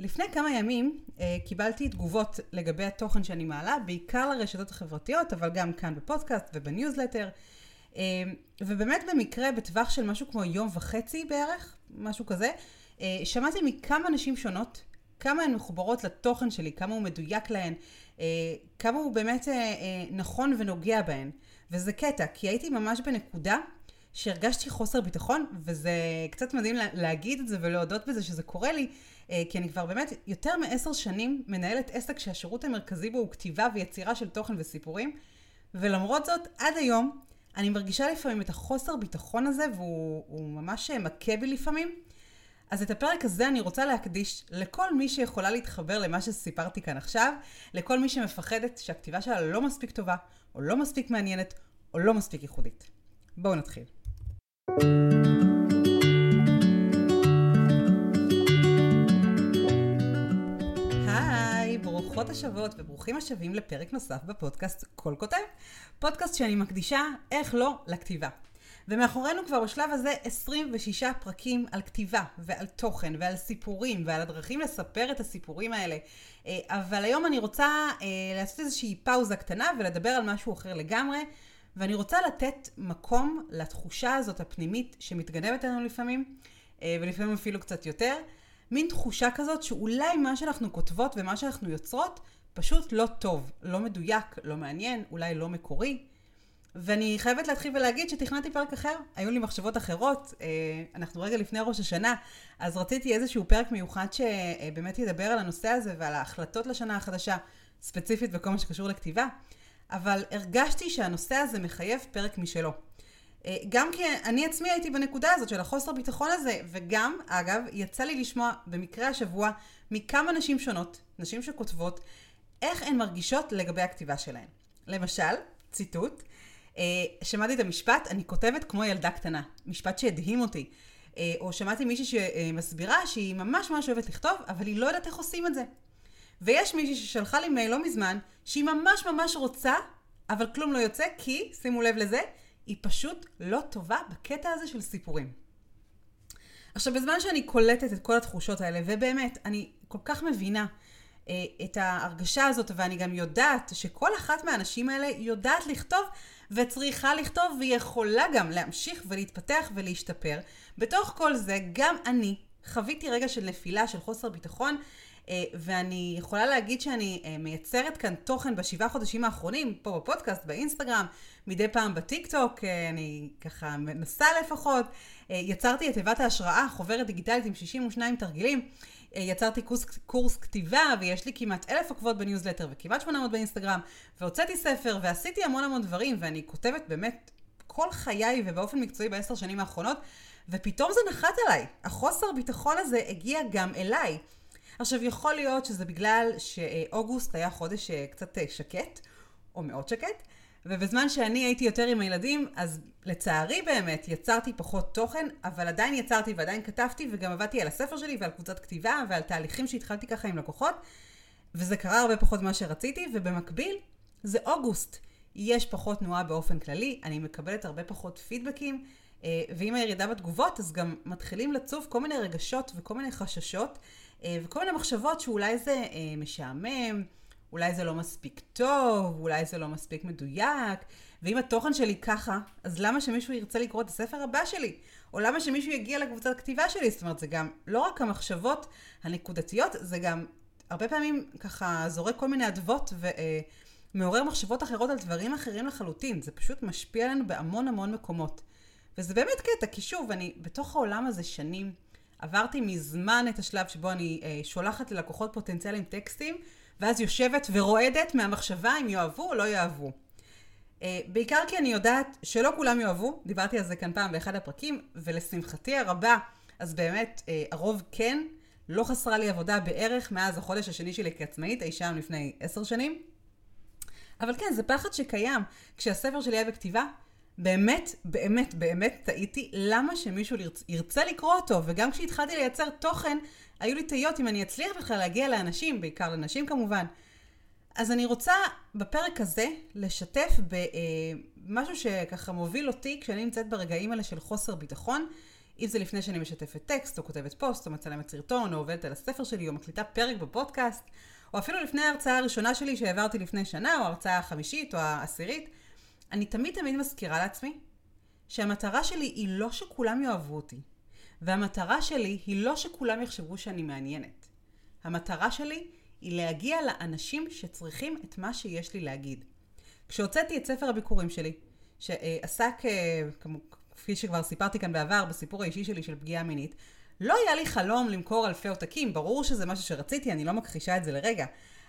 לפני כמה ימים אה, קיבלתי תגובות לגבי התוכן שאני מעלה, בעיקר לרשתות החברתיות, אבל גם כאן בפודקאסט ובניוזלטר. אה, ובאמת במקרה, בטווח של משהו כמו יום וחצי בערך, משהו כזה, אה, שמעתי מכמה נשים שונות, כמה הן מחוברות לתוכן שלי, כמה הוא מדויק להן, אה, כמה הוא באמת אה, אה, נכון ונוגע בהן. וזה קטע, כי הייתי ממש בנקודה שהרגשתי חוסר ביטחון, וזה קצת מדהים להגיד את זה ולהודות בזה שזה קורה לי, כי אני כבר באמת יותר מעשר שנים מנהלת עסק שהשירות המרכזי בו הוא כתיבה ויצירה של תוכן וסיפורים, ולמרות זאת, עד היום, אני מרגישה לפעמים את החוסר ביטחון הזה, והוא ממש מכה בי לפעמים. אז את הפרק הזה אני רוצה להקדיש לכל מי שיכולה להתחבר למה שסיפרתי כאן עכשיו, לכל מי שמפחדת שהכתיבה שלה לא מספיק טובה, או לא מספיק מעניינת, או לא מספיק ייחודית. בואו נתחיל. השבות וברוכים השבים לפרק נוסף בפודקאסט כל כותב. פודקאסט שאני מקדישה, איך לא, לכתיבה. ומאחורינו כבר בשלב הזה 26 פרקים על כתיבה ועל תוכן ועל סיפורים ועל הדרכים לספר את הסיפורים האלה. אה, אבל היום אני רוצה אה, לעשות איזושהי פאוזה קטנה ולדבר על משהו אחר לגמרי. ואני רוצה לתת מקום לתחושה הזאת הפנימית שמתגנבת לנו לפעמים, אה, ולפעמים אפילו קצת יותר. מין תחושה כזאת שאולי מה שאנחנו כותבות ומה שאנחנו יוצרות פשוט לא טוב, לא מדויק, לא מעניין, אולי לא מקורי. ואני חייבת להתחיל ולהגיד שתכננתי פרק אחר, היו לי מחשבות אחרות, אה, אנחנו רגע לפני ראש השנה, אז רציתי איזשהו פרק מיוחד שבאמת ידבר על הנושא הזה ועל ההחלטות לשנה החדשה, ספציפית בכל מה שקשור לכתיבה. אבל הרגשתי שהנושא הזה מחייב פרק משלו. אה, גם כי אני עצמי הייתי בנקודה הזאת של החוסר ביטחון הזה, וגם, אגב, יצא לי לשמוע במקרה השבוע מכמה נשים שונות, נשים שכותבות, איך הן מרגישות לגבי הכתיבה שלהן. למשל, ציטוט, אה, שמעתי את המשפט, אני כותבת כמו ילדה קטנה. משפט שהדהים אותי. אה, או שמעתי מישהי שמסבירה שהיא ממש ממש אוהבת לכתוב, אבל היא לא יודעת איך עושים את זה. ויש מישהי ששלחה לי מייל לא מזמן, שהיא ממש ממש רוצה, אבל כלום לא יוצא, כי, שימו לב לזה, היא פשוט לא טובה בקטע הזה של סיפורים. עכשיו, בזמן שאני קולטת את כל התחושות האלה, ובאמת, אני כל כך מבינה אה, את ההרגשה הזאת, ואני גם יודעת שכל אחת מהאנשים האלה יודעת לכתוב, וצריכה לכתוב, והיא יכולה גם להמשיך ולהתפתח ולהשתפר. בתוך כל זה, גם אני חוויתי רגע של נפילה, של חוסר ביטחון, ואני יכולה להגיד שאני אה, מייצרת כאן תוכן בשבעה חודשים האחרונים, פה בפודקאסט, באינסטגרם, מדי פעם בטיק טוק, אה, אני ככה מנסה לפחות. יצרתי את תיבת ההשראה, חוברת דיגיטלית עם 62 תרגילים. יצרתי קורס, קורס כתיבה, ויש לי כמעט אלף עוקבות בניוזלטר וכמעט 800 באינסטגרם, והוצאתי ספר, ועשיתי המון המון דברים, ואני כותבת באמת כל חיי ובאופן מקצועי בעשר שנים האחרונות, ופתאום זה נחת עליי. החוסר ביטחון הזה הגיע גם אליי. עכשיו, יכול להיות שזה בגלל שאוגוסט היה חודש אה, קצת אה, שקט, או מאוד שקט, ובזמן שאני הייתי יותר עם הילדים, אז לצערי באמת יצרתי פחות תוכן, אבל עדיין יצרתי ועדיין כתבתי, וגם עבדתי על הספר שלי ועל קבוצת כתיבה ועל תהליכים שהתחלתי ככה עם לקוחות, וזה קרה הרבה פחות ממה שרציתי, ובמקביל, זה אוגוסט. יש פחות תנועה באופן כללי, אני מקבלת הרבה פחות פידבקים, אה, ועם הירידה בתגובות, אז גם מתחילים לצוף כל מיני רגשות וכל מיני חששות, וכל מיני מחשבות שאולי זה אה, משעמם, אולי זה לא מספיק טוב, אולי זה לא מספיק מדויק, ואם התוכן שלי ככה, אז למה שמישהו ירצה לקרוא את הספר הבא שלי? או למה שמישהו יגיע לקבוצת כתיבה שלי? זאת אומרת, זה גם לא רק המחשבות הנקודתיות, זה גם הרבה פעמים ככה זורק כל מיני אדוות ומעורר מחשבות אחרות על דברים אחרים לחלוטין. זה פשוט משפיע עלינו בהמון המון מקומות. וזה באמת קטע, כי שוב, אני בתוך העולם הזה שנים, עברתי מזמן את השלב שבו אני אה, שולחת ללקוחות פוטנציאליים טקסטים, ואז יושבת ורועדת מהמחשבה אם יאהבו או לא יאהבו. אה, בעיקר כי אני יודעת שלא כולם יאהבו, דיברתי על זה כאן פעם באחד הפרקים, ולשמחתי הרבה, אז באמת, אה, הרוב כן, לא חסרה לי עבודה בערך מאז החודש השני שלי כעצמאית, אי שם לפני עשר שנים. אבל כן, זה פחד שקיים. כשהספר שלי היה בכתיבה, באמת, באמת, באמת טעיתי למה שמישהו ירצה לקרוא אותו, וגם כשהתחלתי לייצר תוכן, היו לי תהיות אם אני אצליח בכלל להגיע לאנשים, בעיקר לנשים כמובן. אז אני רוצה בפרק הזה לשתף במשהו שככה מוביל אותי כשאני נמצאת ברגעים האלה של חוסר ביטחון, אם זה לפני שאני משתפת טקסט, או כותבת פוסט, או מצלמת סרטון, או עובדת על הספר שלי, או מקליטה פרק בפודקאסט, או אפילו לפני ההרצאה הראשונה שלי שהעברתי לפני שנה, או ההרצאה החמישית, או העשירית, אני תמיד תמיד מזכירה לעצמי שהמטרה שלי היא לא שכולם יאהבו אותי, והמטרה שלי היא לא שכולם יחשבו שאני מעניינת. המטרה שלי היא להגיע לאנשים שצריכים את מה שיש לי להגיד. כשהוצאתי את ספר הביקורים שלי, שעסק, אה, כפי שכבר סיפרתי כאן בעבר, בסיפור האישי שלי של פגיעה מינית, לא היה לי חלום למכור אלפי עותקים, ברור שזה משהו שרציתי, אני לא מכחישה את זה לרגע,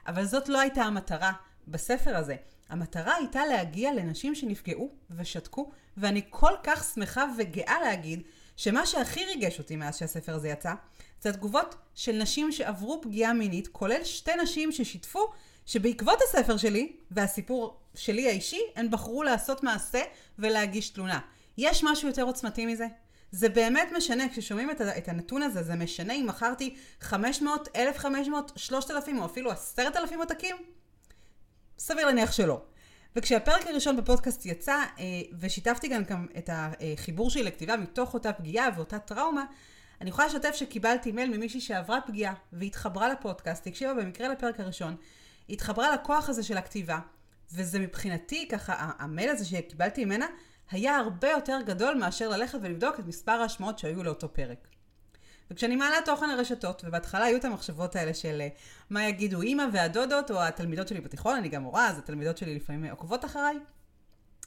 אבל זאת לא הייתה המטרה בספר הזה. המטרה הייתה להגיע לנשים שנפגעו ושתקו, ואני כל כך שמחה וגאה להגיד שמה שהכי ריגש אותי מאז שהספר הזה יצא, זה התגובות של נשים שעברו פגיעה מינית, כולל שתי נשים ששיתפו שבעקבות הספר שלי והסיפור שלי האישי, הן בחרו לעשות מעשה ולהגיש תלונה. יש משהו יותר עוצמתי מזה? זה באמת משנה, כששומעים את, את הנתון הזה, זה משנה אם מכרתי 500, 1,500, 3,000 או אפילו 10,000 עותקים? סביר להניח שלא. וכשהפרק הראשון בפודקאסט יצא, אה, ושיתפתי גם את החיבור שלי לכתיבה מתוך אותה פגיעה ואותה טראומה, אני יכולה לשתף שקיבלתי מייל ממישהי שעברה פגיעה והתחברה לפודקאסט, הקשיבה במקרה לפרק הראשון, התחברה לכוח הזה של הכתיבה, וזה מבחינתי, ככה, המייל הזה שקיבלתי ממנה, היה הרבה יותר גדול מאשר ללכת ולבדוק את מספר ההשמעות שהיו לאותו פרק. וכשאני מעלה תוכן לרשתות, ובהתחלה היו את המחשבות האלה של אה, מה יגידו אימא והדודות או התלמידות שלי בתיכון, אני גם מורה, אז התלמידות שלי לפעמים עוקבות אחריי,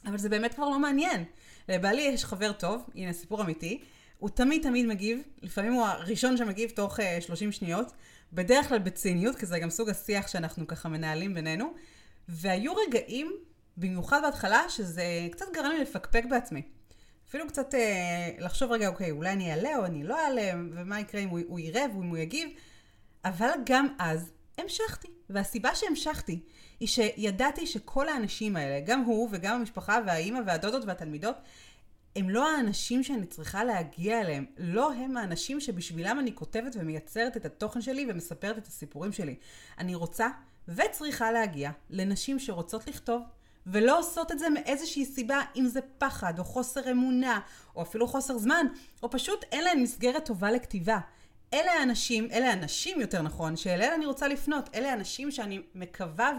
אבל זה באמת כבר לא מעניין. לבעלי יש חבר טוב, הנה סיפור אמיתי, הוא תמיד תמיד מגיב, לפעמים הוא הראשון שמגיב תוך uh, אה, 30 שניות, בדרך כלל בציניות, כי זה גם סוג השיח שאנחנו ככה מנהלים בינינו, והיו רגעים, במיוחד בהתחלה, שזה קצת גרם לי לפקפק בעצמי. אפילו קצת אה, לחשוב רגע, אוקיי, אולי אני אעלה או אני לא אעלה, ומה יקרה אם הוא, הוא יראה ואם הוא יגיב, אבל גם אז המשכתי. והסיבה שהמשכתי היא שידעתי שכל האנשים האלה, גם הוא וגם המשפחה והאימא והדודות והתלמידות, הם לא האנשים שאני צריכה להגיע אליהם. לא הם האנשים שבשבילם אני כותבת ומייצרת את התוכן שלי ומספרת את הסיפורים שלי. אני רוצה וצריכה להגיע לנשים שרוצות לכתוב, ולא עושות את זה מאיזושהי סיבה, אם זה פחד, או חוסר אמונה, או אפילו חוסר זמן, או פשוט אין להן מסגרת טובה לכתיבה. אלה האנשים, אלה הנשים יותר נכון, שאליהן אני רוצה לפנות. אלה האנשים שאני מקווה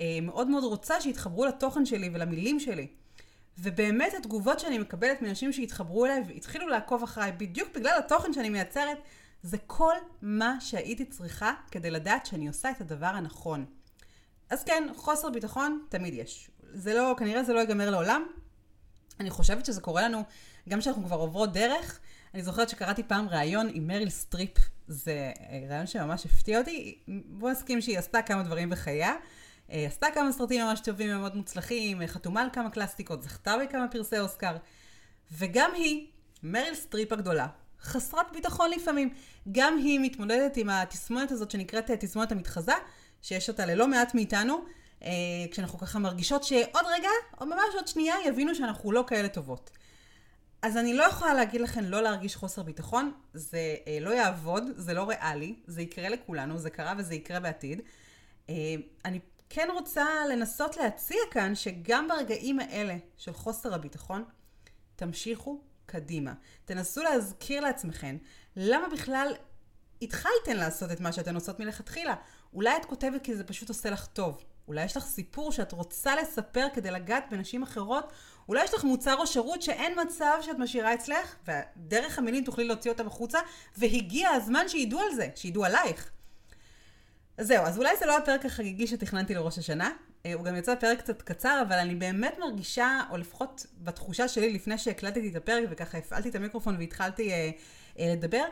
ומאוד מאוד רוצה שיתחברו לתוכן שלי ולמילים שלי. ובאמת התגובות שאני מקבלת מנשים שהתחברו אליי והתחילו לעקוב אחריי בדיוק בגלל התוכן שאני מייצרת, זה כל מה שהייתי צריכה כדי לדעת שאני עושה את הדבר הנכון. אז כן, חוסר ביטחון תמיד יש. זה לא, כנראה זה לא ייגמר לעולם. אני חושבת שזה קורה לנו גם כשאנחנו כבר עוברות דרך. אני זוכרת שקראתי פעם ראיון עם מריל סטריפ, זה אה, ראיון שממש הפתיע אותי. בוא נסכים שהיא עשתה כמה דברים בחייה. אה, עשתה כמה סרטים ממש טובים ומאוד מוצלחים, אה, חתומה על כמה קלאסטיקות, זכתה בכמה פרסי אוסקר. וגם היא, מריל סטריפ הגדולה, חסרת ביטחון לפעמים. גם היא מתמודדת עם התסמונת הזאת שנקראת תסמונת המתחזה, שיש אותה ללא מעט מאיתנו, אה, כשאנחנו ככה מרגישות שעוד רגע, או ממש עוד שנייה, יבינו שאנחנו לא כאלה טובות. אז אני לא יכולה להגיד לכם לא להרגיש חוסר ביטחון, זה אה, לא יעבוד, זה לא ריאלי, זה יקרה לכולנו, זה קרה וזה יקרה בעתיד. אה, אני כן רוצה לנסות להציע כאן שגם ברגעים האלה של חוסר הביטחון, תמשיכו קדימה. תנסו להזכיר לעצמכם למה בכלל התחלתן לעשות את מה שאתן עושות מלכתחילה. אולי את כותבת כי זה פשוט עושה לך טוב. אולי יש לך סיפור שאת רוצה לספר כדי לגעת בנשים אחרות. אולי יש לך מוצר או שירות שאין מצב שאת משאירה אצלך, ודרך המילים תוכלי להוציא אותם החוצה, והגיע הזמן שידעו על זה, שידעו עלייך. אז זהו, אז אולי זה לא הפרק החגיגי שתכננתי לראש השנה. אה, הוא גם יצא פרק קצת קצר, אבל אני באמת מרגישה, או לפחות בתחושה שלי לפני שהקלטתי את הפרק וככה הפעלתי את המיקרופון והתחלתי אה, אה, לדבר,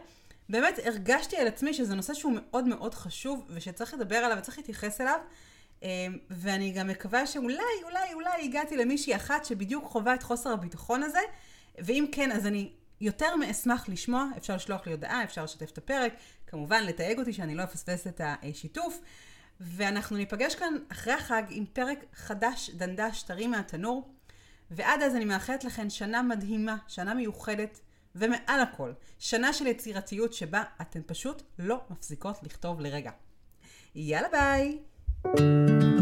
באמת הרגשתי על עצמי שזה נושא שהוא מאוד מאוד חשוב ושצריך לדבר עליו וצריך להתייחס אליו. אה, ואני גם מקווה שאולי, אולי, אולי הגעתי למישהי אחת שבדיוק חווה את חוסר הביטחון הזה, ואם כן, אז אני יותר מאשמח לשמוע, אפשר לשלוח לי הודעה, אפשר לשתף את הפרק, כמובן לתייג אותי שאני לא אפספס את השיתוף. ואנחנו ניפגש כאן אחרי החג עם פרק חדש, דנדש, טרי מהתנור. ועד אז אני מאחלת לכם שנה מדהימה, שנה מיוחדת, ומעל הכל, שנה של יצירתיות שבה אתן פשוט לא מפסיקות לכתוב לרגע. יאללה ביי!